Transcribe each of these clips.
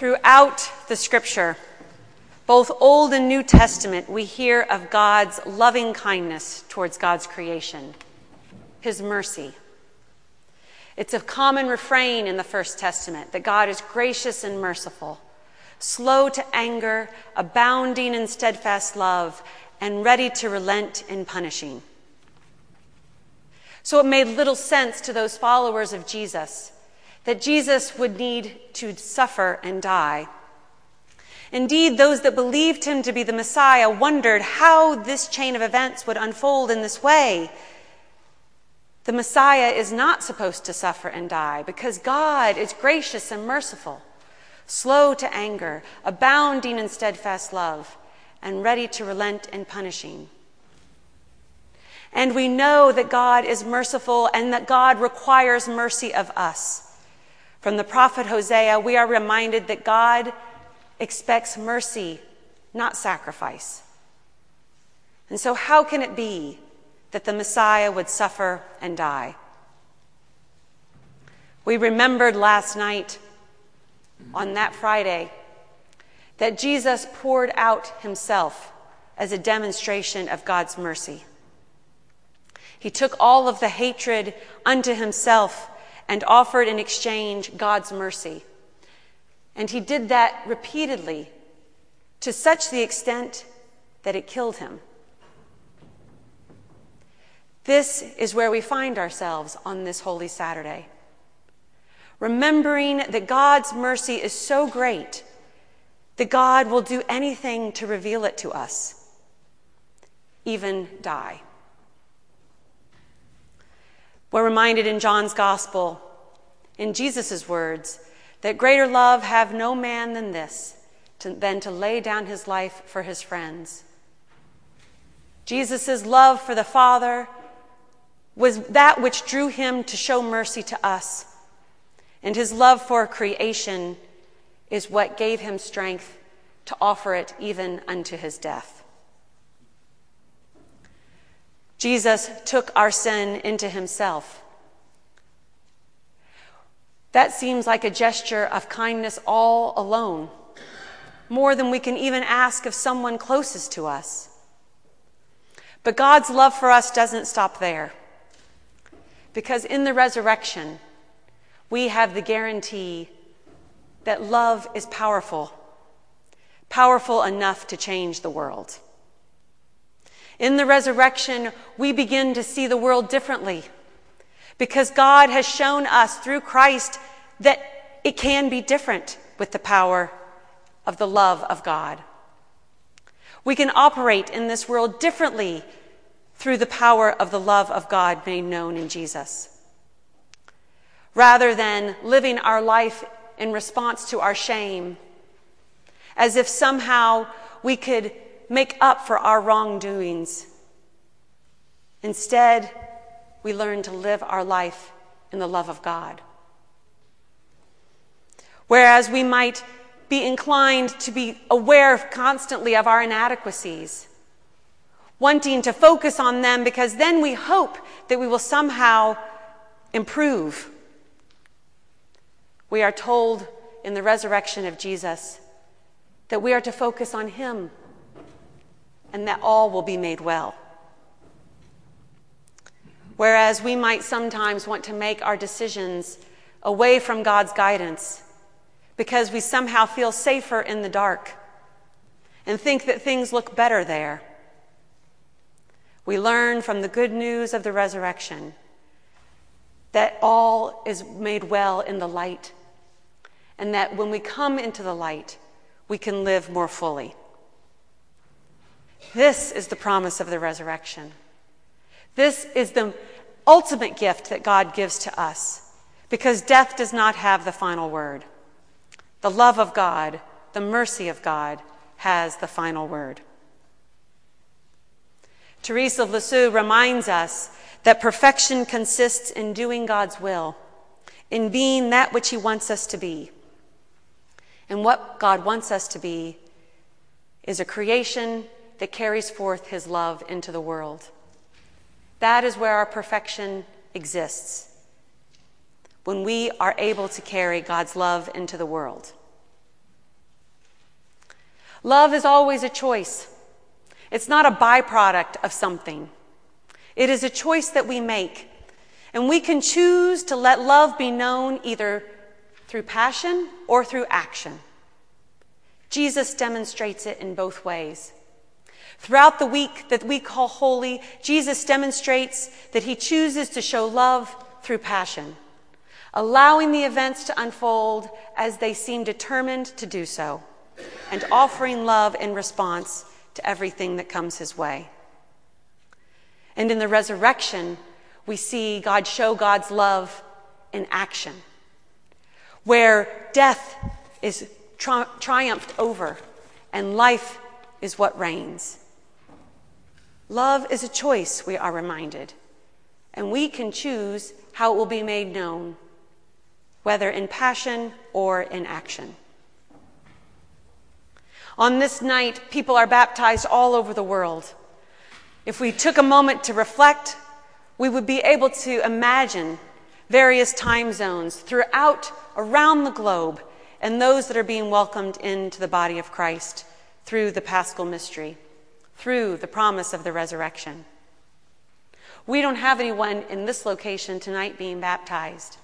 Throughout the scripture, both Old and New Testament, we hear of God's loving kindness towards God's creation, His mercy. It's a common refrain in the First Testament that God is gracious and merciful, slow to anger, abounding in steadfast love, and ready to relent in punishing. So it made little sense to those followers of Jesus that Jesus would need to suffer and die. Indeed, those that believed him to be the Messiah wondered how this chain of events would unfold in this way. The Messiah is not supposed to suffer and die because God is gracious and merciful, slow to anger, abounding in steadfast love, and ready to relent in punishing. And we know that God is merciful and that God requires mercy of us. From the prophet Hosea, we are reminded that God expects mercy, not sacrifice. And so, how can it be that the Messiah would suffer and die? We remembered last night, on that Friday, that Jesus poured out himself as a demonstration of God's mercy. He took all of the hatred unto himself and offered in exchange God's mercy. And he did that repeatedly to such the extent that it killed him. This is where we find ourselves on this Holy Saturday. Remembering that God's mercy is so great that God will do anything to reveal it to us, even die. We're reminded in John's Gospel, in Jesus' words, that greater love have no man than this, to, than to lay down his life for his friends. Jesus' love for the Father was that which drew him to show mercy to us, and his love for creation is what gave him strength to offer it even unto his death. Jesus took our sin into himself. That seems like a gesture of kindness all alone, more than we can even ask of someone closest to us. But God's love for us doesn't stop there. Because in the resurrection, we have the guarantee that love is powerful, powerful enough to change the world. In the resurrection, we begin to see the world differently because God has shown us through Christ that it can be different with the power of the love of God. We can operate in this world differently through the power of the love of God made known in Jesus. Rather than living our life in response to our shame, as if somehow we could make up for our wrongdoings. Instead, we learn to live our life in the love of God. Whereas we might be inclined to be aware constantly of our inadequacies, wanting to focus on them because then we hope that we will somehow improve. We are told in the resurrection of Jesus that we are to focus on Him and that all will be made well. Whereas we might sometimes want to make our decisions away from God's guidance because we somehow feel safer in the dark and think that things look better there. We learn from the good news of the resurrection that all is made well in the light, and that when we come into the light, we can live more fully. This is the promise of the resurrection. This is the ultimate gift that God gives to us because death does not have the final word. The love of God, the mercy of God has the final word. Teresa of Lisieux reminds us that perfection consists in doing God's will, in being that which He wants us to be. And what God wants us to be is a creation that carries forth his love into the world. That is where our perfection exists, when we are able to carry God's love into the world. Love is always a choice. It's not a byproduct of something. It is a choice that we make. And we can choose to let love be known either through passion or through action. Jesus demonstrates it in both ways. Throughout the week that we call holy, Jesus demonstrates that he chooses to show love through passion, allowing the events to unfold as they seem determined to do so, and offering love in response to everything that comes his way. And in the resurrection, we see God show God's love in action, where death is tri- triumphed over and life is what reigns. Love is a choice, we are reminded, and we can choose how it will be made known, whether in passion or in action. On this night, people are baptized all over the world. If we took a moment to reflect, we would be able to imagine various time zones throughout, around the globe, and those that are being welcomed into the body of Christ through the paschal mystery, through the promise of the resurrection. We don't have anyone in this location tonight being baptized,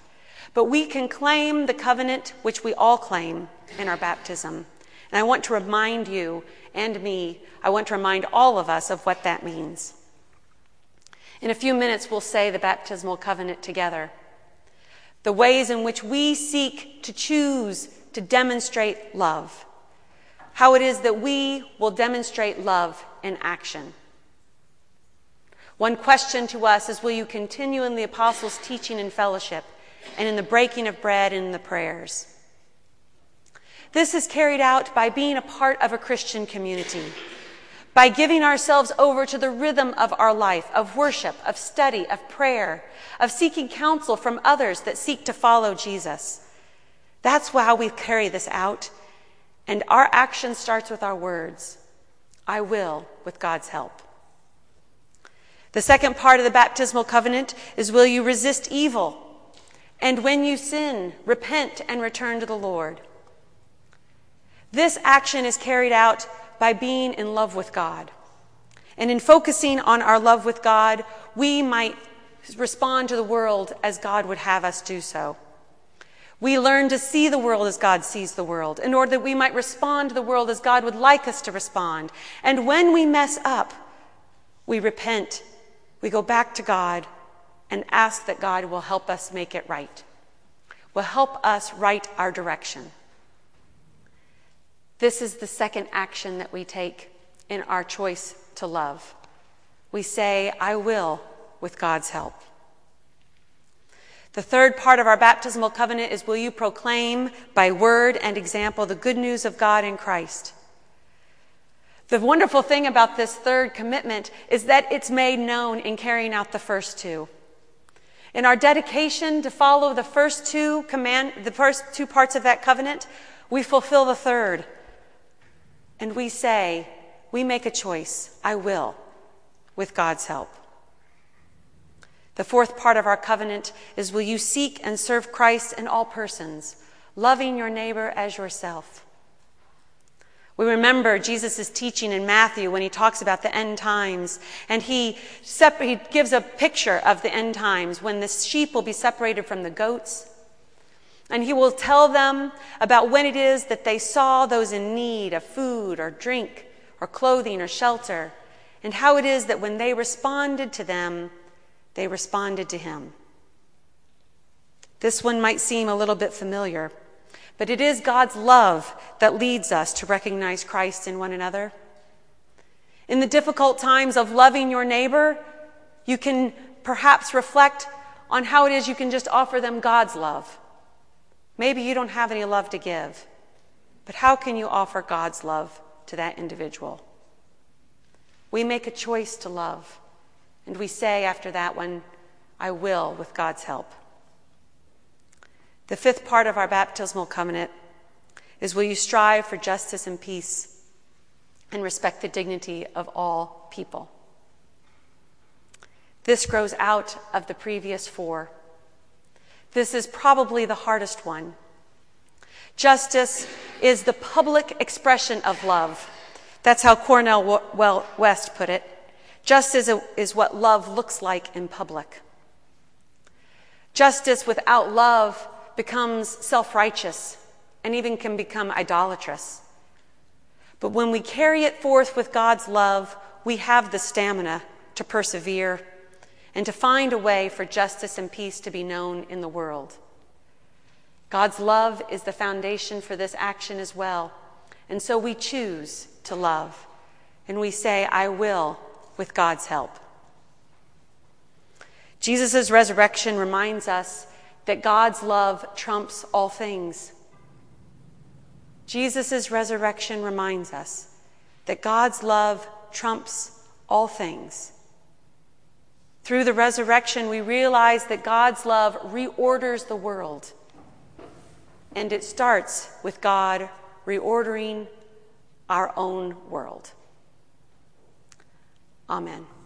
but we can claim the covenant which we all claim in our baptism. And I want to remind you and me, I want to remind all of us of what that means. In a few minutes, we'll say the baptismal covenant together. The ways in which we seek to choose to demonstrate love. How it is that we will demonstrate love in action. One question to us is Will you continue in the apostles' teaching and fellowship, and in the breaking of bread and in the prayers? This is carried out by being a part of a Christian community, by giving ourselves over to the rhythm of our life, of worship, of study, of prayer, of seeking counsel from others that seek to follow Jesus. That's how we carry this out. And our action starts with our words I will, with God's help. The second part of the baptismal covenant is Will you resist evil? And when you sin, repent and return to the Lord. This action is carried out by being in love with God. And in focusing on our love with God, we might respond to the world as God would have us do so. We learn to see the world as God sees the world in order that we might respond to the world as God would like us to respond. And when we mess up, we repent, we go back to God and ask that God will help us make it right, will help us right our direction. This is the second action that we take in our choice to love. We say, I will, with God's help. The third part of our baptismal covenant is Will you proclaim by word and example the good news of God in Christ? The wonderful thing about this third commitment is that it's made known in carrying out the first two. In our dedication to follow the first two command, the first two parts of that covenant, we fulfill the third and we say, we make a choice, I will, with God's help. The fourth part of our covenant is will you seek and serve Christ in all persons, loving your neighbor as yourself? We remember Jesus' teaching in Matthew when he talks about the end times, and he, he gives a picture of the end times when the sheep will be separated from the goats and he will tell them about when it is that they saw those in need of food or drink or clothing or shelter, and how it is that when they responded to them, they responded to him. This one might seem a little bit familiar, but it is God's love that leads us to recognize Christ in one another. In the difficult times of loving your neighbor, you can perhaps reflect on how it is you can just offer them God's love Maybe you don't have any love to give, but how can you offer God's love to that individual? We make a choice to love, and we say after that one, I will with God's help. The fifth part of our baptismal covenant is will you strive for justice and peace and respect the dignity of all people? This grows out of the previous four this is probably the hardest one. Justice is the public expression of love. That's how Cornel West put it. Justice is what love looks like in public. Justice without love becomes self righteous and even can become idolatrous. But when we carry it forth with God's love, we have the stamina to persevere and to find a way for justice and peace to be known in the world. God's love is the foundation for this action as well. And so we choose to love. And we say, I will, with God's help. Jesus' resurrection reminds us that God's love trumps all things. Jesus' resurrection reminds us that God's love trumps all things. Through the resurrection, we realize that God's love reorders the world. And it starts with God reordering our own world. Amen.